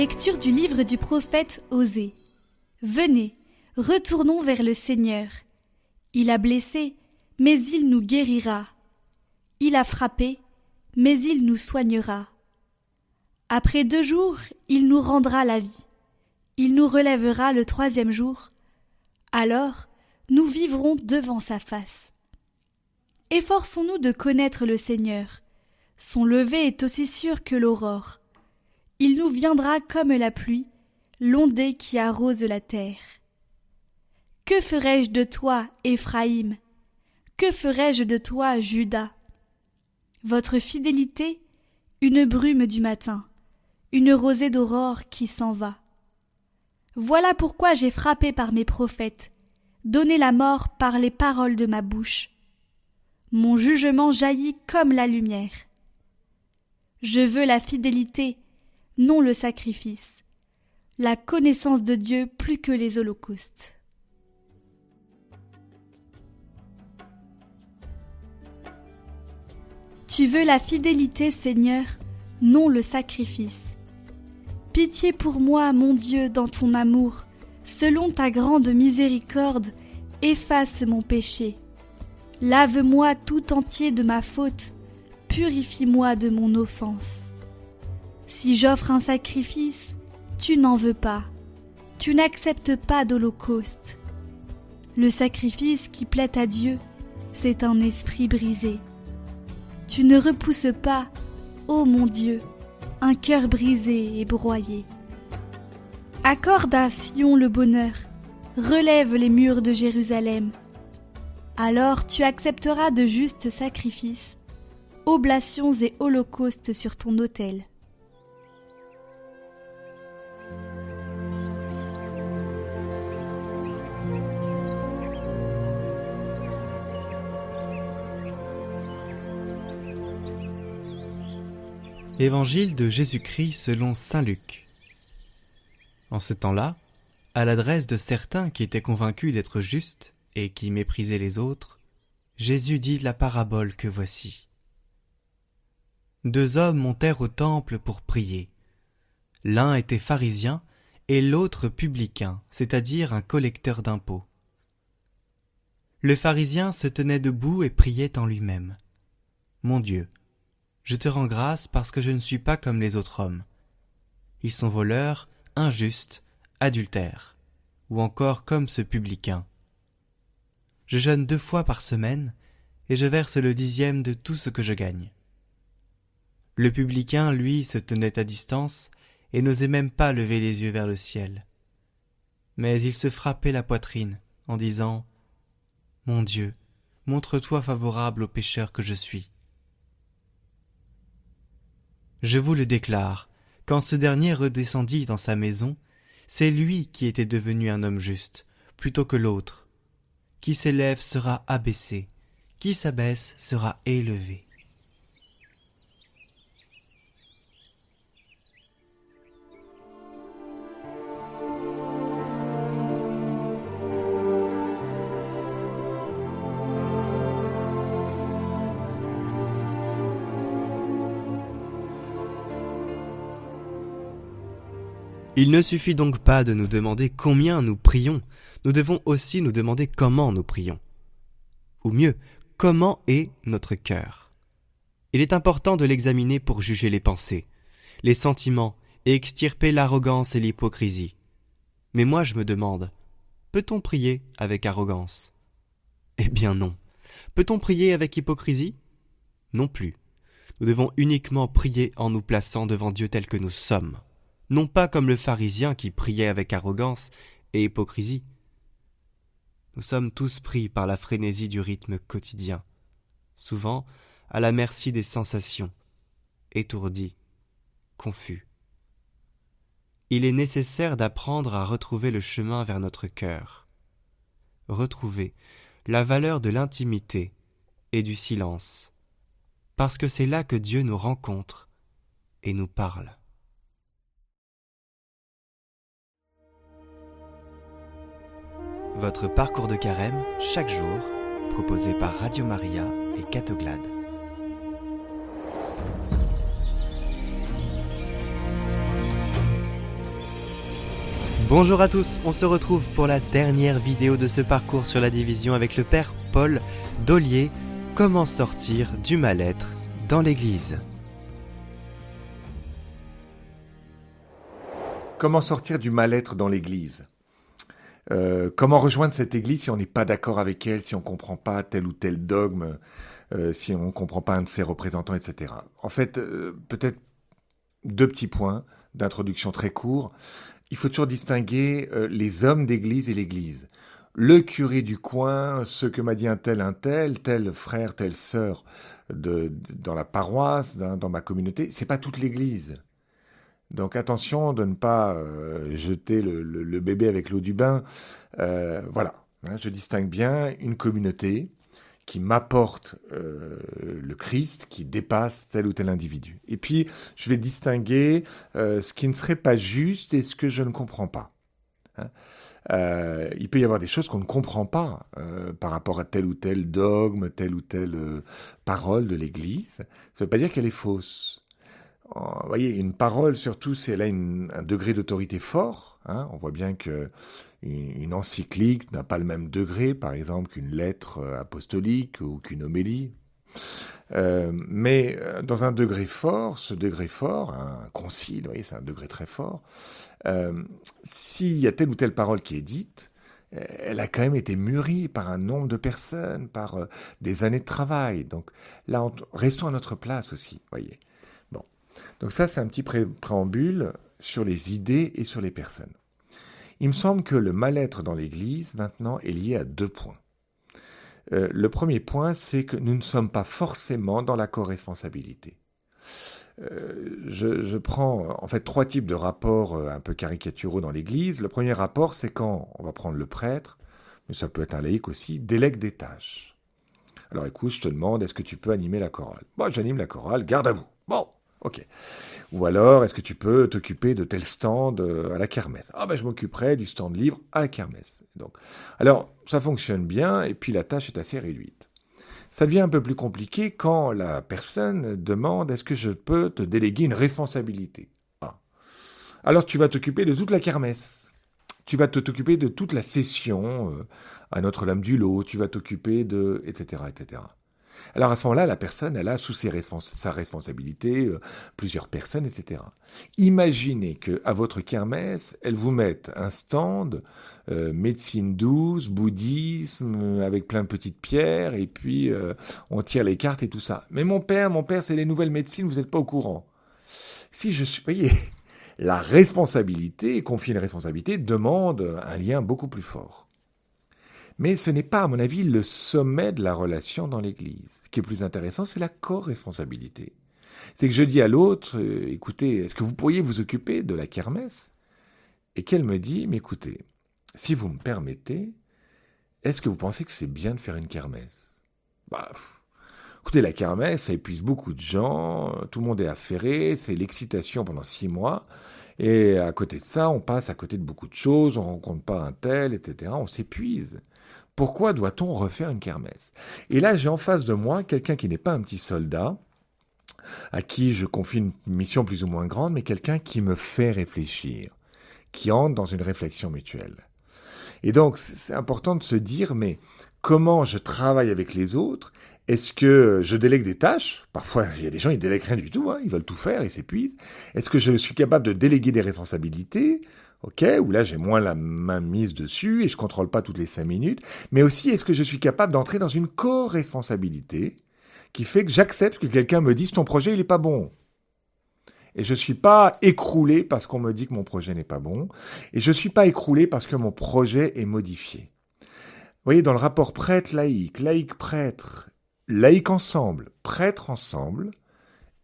Lecture du livre du prophète Osée. Venez, retournons vers le Seigneur. Il a blessé, mais il nous guérira. Il a frappé, mais il nous soignera. Après deux jours, il nous rendra la vie. Il nous relèvera le troisième jour. Alors, nous vivrons devant sa face. Efforçons-nous de connaître le Seigneur. Son lever est aussi sûr que l'aurore. Il nous viendra comme la pluie, l'ondée qui arrose la terre. Que ferai-je de toi, Éphraïm? Que ferai-je de toi, Judas Votre fidélité, une brume du matin, une rosée d'aurore qui s'en va. Voilà pourquoi j'ai frappé par mes prophètes, donné la mort par les paroles de ma bouche. Mon jugement jaillit comme la lumière. Je veux la fidélité, non le sacrifice, la connaissance de Dieu plus que les holocaustes. Tu veux la fidélité, Seigneur, non le sacrifice. Pitié pour moi, mon Dieu, dans ton amour, selon ta grande miséricorde, efface mon péché. Lave-moi tout entier de ma faute, purifie-moi de mon offense. Si j'offre un sacrifice, tu n'en veux pas, tu n'acceptes pas d'holocauste. Le sacrifice qui plaît à Dieu, c'est un esprit brisé. Tu ne repousses pas, ô mon Dieu, un cœur brisé et broyé. Accorde à Sion le bonheur, relève les murs de Jérusalem. Alors tu accepteras de justes sacrifices, oblations et holocaustes sur ton autel. Évangile de Jésus-Christ selon Saint Luc. En ce temps-là, à l'adresse de certains qui étaient convaincus d'être justes et qui méprisaient les autres, Jésus dit la parabole que voici. Deux hommes montèrent au temple pour prier. L'un était pharisien et l'autre publicain, c'est-à-dire un collecteur d'impôts. Le pharisien se tenait debout et priait en lui-même. Mon Dieu, je te rends grâce parce que je ne suis pas comme les autres hommes. Ils sont voleurs, injustes, adultères, ou encore comme ce publicain. Je jeûne deux fois par semaine, et je verse le dixième de tout ce que je gagne. Le publicain, lui, se tenait à distance, et n'osait même pas lever les yeux vers le ciel. Mais il se frappait la poitrine, en disant Mon Dieu, montre-toi favorable au pécheur que je suis. Je vous le déclare, quand ce dernier redescendit dans sa maison, c'est lui qui était devenu un homme juste, plutôt que l'autre. Qui s'élève sera abaissé, qui s'abaisse sera élevé. Il ne suffit donc pas de nous demander combien nous prions, nous devons aussi nous demander comment nous prions. Ou mieux, comment est notre cœur. Il est important de l'examiner pour juger les pensées, les sentiments et extirper l'arrogance et l'hypocrisie. Mais moi je me demande, peut-on prier avec arrogance? Eh bien non. Peut-on prier avec hypocrisie? Non plus. Nous devons uniquement prier en nous plaçant devant Dieu tel que nous sommes non pas comme le pharisien qui priait avec arrogance et hypocrisie. Nous sommes tous pris par la frénésie du rythme quotidien, souvent à la merci des sensations, étourdis, confus. Il est nécessaire d'apprendre à retrouver le chemin vers notre cœur, retrouver la valeur de l'intimité et du silence, parce que c'est là que Dieu nous rencontre et nous parle. Votre parcours de carême chaque jour, proposé par Radio Maria et Catoglade. Bonjour à tous, on se retrouve pour la dernière vidéo de ce parcours sur la division avec le Père Paul Dollier. Comment sortir du mal-être dans l'Église Comment sortir du mal-être dans l'Église? Euh, Comment rejoindre cette Église si on n'est pas d'accord avec elle, si on ne comprend pas tel ou tel dogme, euh, si on ne comprend pas un de ses représentants, etc. En fait, euh, peut-être deux petits points d'introduction très courts il faut toujours distinguer les hommes d'église et l'église. Le curé du coin, ce que m'a dit un tel, un tel, tel frère, telle sœur de, dans la paroisse, dans, ma communauté, c'est pas toute l'église. Donc attention de ne pas euh, jeter le, bébé avec l'eau du bain. Euh, voilà, hein, je distingue bien une communauté qui m'apporte euh, le Christ, qui dépasse tel ou tel individu. Et puis, je vais distinguer euh, ce qui ne serait pas juste et ce que je ne comprends pas. Hein. Euh, il peut y avoir des choses qu'on ne comprend pas par rapport à tel ou tel dogme, telle ou telle parole de l'Église. Ça ne veut pas dire qu'elle est fausse. Vous voyez, une parole, surtout si elle a un degré d'autorité fort, hein, on voit bien que une, encyclique n'a pas le même degré, par exemple, qu'une lettre euh, apostolique ou qu'une homélie. Euh, mais euh, dans un degré fort, ce degré fort, un concile, vous voyez, c'est un degré très fort, s'il y a telle ou telle parole qui est dite, elle a quand même été mûrie par un nombre de personnes, par des années de travail. Donc là, restons à notre place aussi, voyez. Donc ça, c'est un petit préambule sur les idées et sur les personnes. Il me semble que le mal-être dans l'Église, maintenant, est lié à deux points. Euh, le premier point, c'est que nous ne sommes pas forcément dans la co-responsabilité. Euh, je, prends en fait trois types de rapports euh, un peu caricaturaux dans l'Église. Le premier rapport, c'est quand on va prendre le prêtre, mais ça peut être un laïc aussi, délègue des tâches. Alors écoute, je te demande, est-ce que tu peux animer la chorale? Bon, j'anime la chorale, garde à vous. Bon, Ok. Ou alors, est-ce que tu peux t'occuper de tel stand euh, à la kermesse? Ah ben, je m'occuperai du stand libre à la kermesse. Donc, alors, ça fonctionne bien, et puis la tâche est assez réduite. Ça devient un peu plus compliqué quand la personne demande est-ce que je peux te déléguer une responsabilité? Ah. Alors tu vas t'occuper de toute la kermesse. Tu vas t'occuper de toute la session euh, à Notre-Dame du Lot. Tu vas t'occuper de etc etc. Alors à ce moment-là, la personne, elle a sous sa responsabilité euh, plusieurs personnes, etc. Imaginez que à votre kermesse, elle vous mette un stand euh, médecine douce, bouddhisme, euh, avec plein de petites pierres, et puis on tire les cartes et tout ça. Mais mon père, mon père, c'est les nouvelles médecines, vous n'êtes pas au courant. Si je suis, voyez, la responsabilité, confier une responsabilité, demande un lien beaucoup plus fort. Mais ce n'est pas, à mon avis, le sommet de la relation dans l'Église. Ce qui est plus intéressant, c'est la co-responsabilité. C'est que je dis à l'autre, euh, écoutez, est-ce que vous pourriez vous occuper de la kermesse? Et qu'elle me dit, mais écoutez, si vous me permettez, est-ce que vous pensez que c'est bien de faire une kermesse? Bah, écoutez, la kermesse, ça épuise beaucoup de gens, tout le monde est affairé, c'est l'excitation pendant six mois, et à côté de ça, on passe à côté de beaucoup de choses, on rencontre pas un tel, etc., on s'épuise. Pourquoi doit-on refaire une kermesse? Et là, j'ai en face de moi quelqu'un qui n'est pas un petit soldat, à qui je confie une mission plus ou moins grande, mais quelqu'un qui me fait réfléchir, qui entre dans une réflexion mutuelle. Et donc, c'est important de se dire, mais comment je travaille avec les autres? Est-ce que je délègue des tâches? Parfois, il y a des gens, ils délèguent rien du tout, hein, ils veulent tout faire, ils s'épuisent. Est-ce que je suis capable de déléguer des responsabilités? Ok, où là j'ai moins la main mise dessus et je contrôle pas toutes les cinq minutes, mais aussi est-ce que je suis capable d'entrer dans une co-responsabilité qui fait que j'accepte que quelqu'un me dise ton projet il est pas bon? Et je suis pas écroulé parce qu'on me dit que mon projet n'est pas bon, et je suis pas écroulé parce que mon projet est modifié. Vous voyez, dans le rapport prêtre-laïque, laïque-prêtre, laïque ensemble, prêtre ensemble,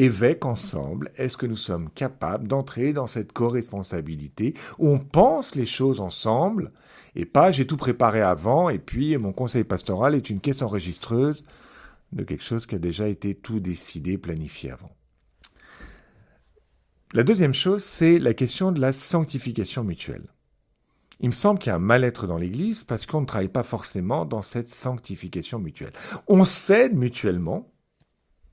évêques ensemble, est-ce que nous sommes capables d'entrer dans cette co-responsabilité où on pense les choses ensemble et pas j'ai tout préparé avant et puis mon conseil pastoral est une caisse enregistreuse de quelque chose qui a déjà été tout décidé, planifié avant. La deuxième chose, c'est la question de la sanctification mutuelle. Il me semble qu'il y a un mal-être dans l'Église parce qu'on ne travaille pas forcément dans cette sanctification mutuelle. On s'aide mutuellement,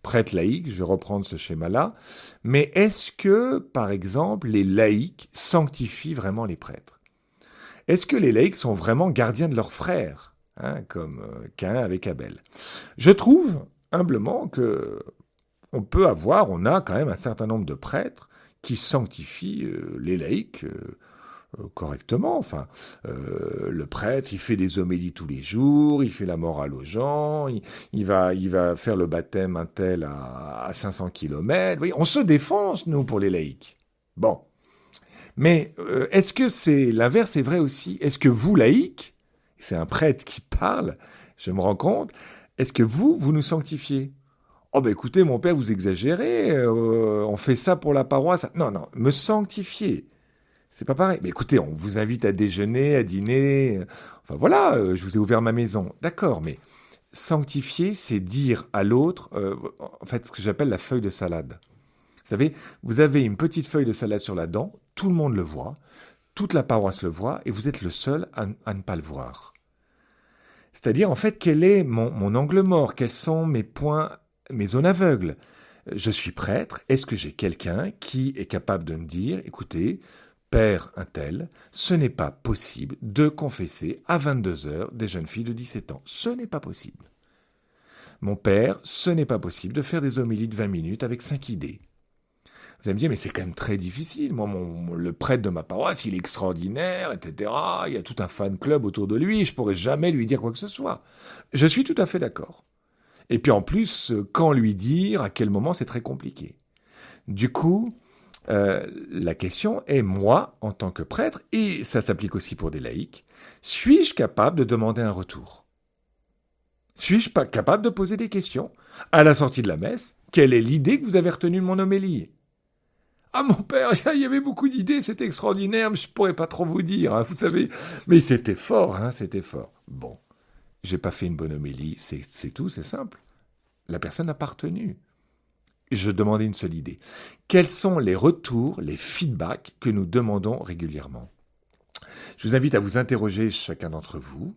prêtre laïque, je vais reprendre ce schéma-là, mais est-ce que, par exemple, les laïcs sanctifient vraiment les prêtres? Est-ce que les laïcs sont vraiment gardiens de leurs frères, hein, comme euh, Cain avec Abel? Je trouve humblement que on peut avoir, on a quand même un certain nombre de prêtres qui sanctifient euh, les laïcs euh, correctement. Enfin, le prêtre, il fait des homélies tous les jours, il fait la morale aux gens, il, va, il va faire le baptême un tel à, à 500 kilomètres. on se défonce, nous, pour les laïcs. Bon. Mais euh, est-ce que c'est l'inverse est vrai aussi? Est-ce que vous, laïcs, c'est un prêtre qui parle, je me rends compte, est-ce que vous, vous nous sanctifiez? Oh ben écoutez, mon père, vous exagérez, euh, on fait ça pour la paroisse. Non, non, me sanctifier. C'est pas pareil. Mais écoutez, on vous invite à déjeuner, à dîner. Enfin voilà, euh, je vous ai ouvert ma maison. D'accord, mais sanctifier, c'est dire à l'autre, en fait, ce que j'appelle la feuille de salade. Vous savez, vous avez une petite feuille de salade sur la dent, tout le monde le voit, toute la paroisse le voit, et vous êtes le seul à, ne pas le voir. C'est-à-dire, en fait, quel est mon, mon angle mort? Quels sont mes points, mes zones aveugles? Je suis prêtre, est-ce que j'ai quelqu'un qui est capable de me dire, écoutez, Père un tel, ce n'est pas possible de confesser à 22 heures des jeunes filles de 17 ans. Ce n'est pas possible. Mon père, ce n'est pas possible de faire des homélies de 20 minutes avec cinq idées. Vous allez me dire, mais c'est quand même très difficile. Moi, le prêtre de ma paroisse, il est extraordinaire, etc. Il y a tout un fan club autour de lui. Je pourrais jamais lui dire quoi que ce soit. Je suis tout à fait d'accord. Et puis en plus, quand lui dire, à quel moment, c'est très compliqué. Du coup, euh, la question est, moi, en tant que prêtre, et ça s'applique aussi pour des laïcs, suis-je capable de demander un retour? Suis-je pas capable de poser des questions? À la sortie de la messe, quelle est l'idée que vous avez retenue de mon homélie? Ah mon père, il y avait beaucoup d'idées, c'était extraordinaire, mais je pourrais pas trop vous dire, hein, vous savez. Mais c'était fort, hein, c'était fort. Bon, j'ai pas fait une bonne homélie, c'est tout, c'est simple. La personne n'a pas retenu. Je demandais une seule idée. Quels sont les retours, les feedbacks que nous demandons régulièrement? Je vous invite à vous interroger chacun d'entre vous.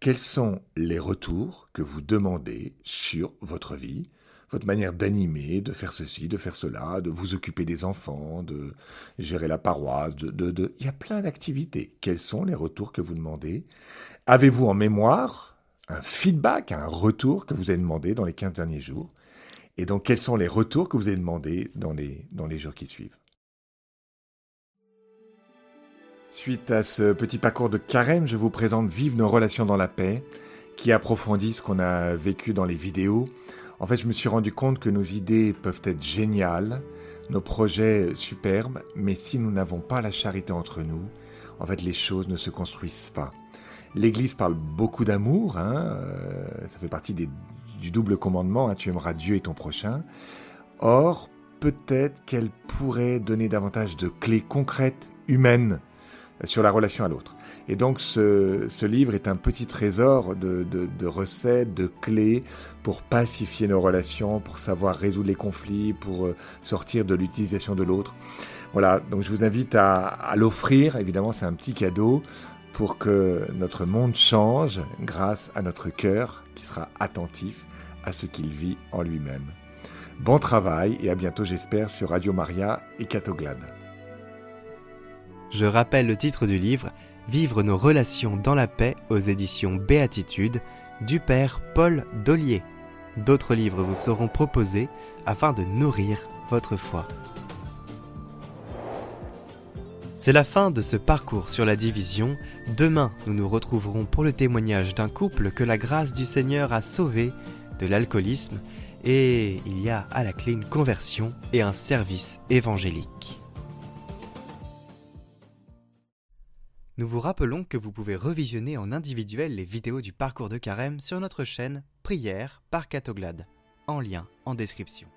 Quels sont les retours que vous demandez sur votre vie, votre manière d'animer, de faire ceci, de faire cela, de vous occuper des enfants, de gérer la paroisse, de, de, il y a plein d'activités. Quels sont les retours que vous demandez? Avez-vous en mémoire un feedback, un retour que vous avez demandé dans les 15 derniers jours? Et donc, quels sont les retours que vous avez demandé dans les, dans les jours qui suivent? Suite à ce petit parcours de carême, je vous présente Vive nos relations dans la paix, qui approfondit ce qu'on a vécu dans les vidéos en fait, je me suis rendu compte que nos idées peuvent être géniales, nos projets superbes, mais si nous n'avons pas la charité entre nous, en fait, les choses ne se construisent pas. L'Église parle beaucoup d'amour, hein, euh, ça fait partie du double commandement, hein, tu aimeras Dieu et ton prochain. Or, peut-être qu'elle pourrait donner davantage de clés concrètes, humaines, sur la relation à l'autre. Et donc ce, livre est un petit trésor de, recettes, de clés pour pacifier nos relations, pour savoir résoudre les conflits, pour euh, sortir de l'utilisation de l'autre. Voilà, donc je vous invite à, à l'offrir, évidemment c'est un petit cadeau pour que notre monde change grâce à notre cœur qui sera attentif à ce qu'il vit en lui-même. Bon travail et à bientôt j'espère sur Radio Maria et Catoglade. Je rappelle le titre du livre Vivre nos relations dans la paix aux éditions Béatitude du père Paul Dollier. D'autres livres vous seront proposés afin de nourrir votre foi. C'est la fin de ce parcours sur la division. Demain, nous nous retrouverons pour le témoignage d'un couple que la grâce du Seigneur a sauvé de l'alcoolisme et il y a à la clé une conversion et un service évangélique. Nous vous rappelons que vous pouvez revisionner en individuel les vidéos du parcours de carême sur notre chaîne Prière par Catoglade, en lien en description.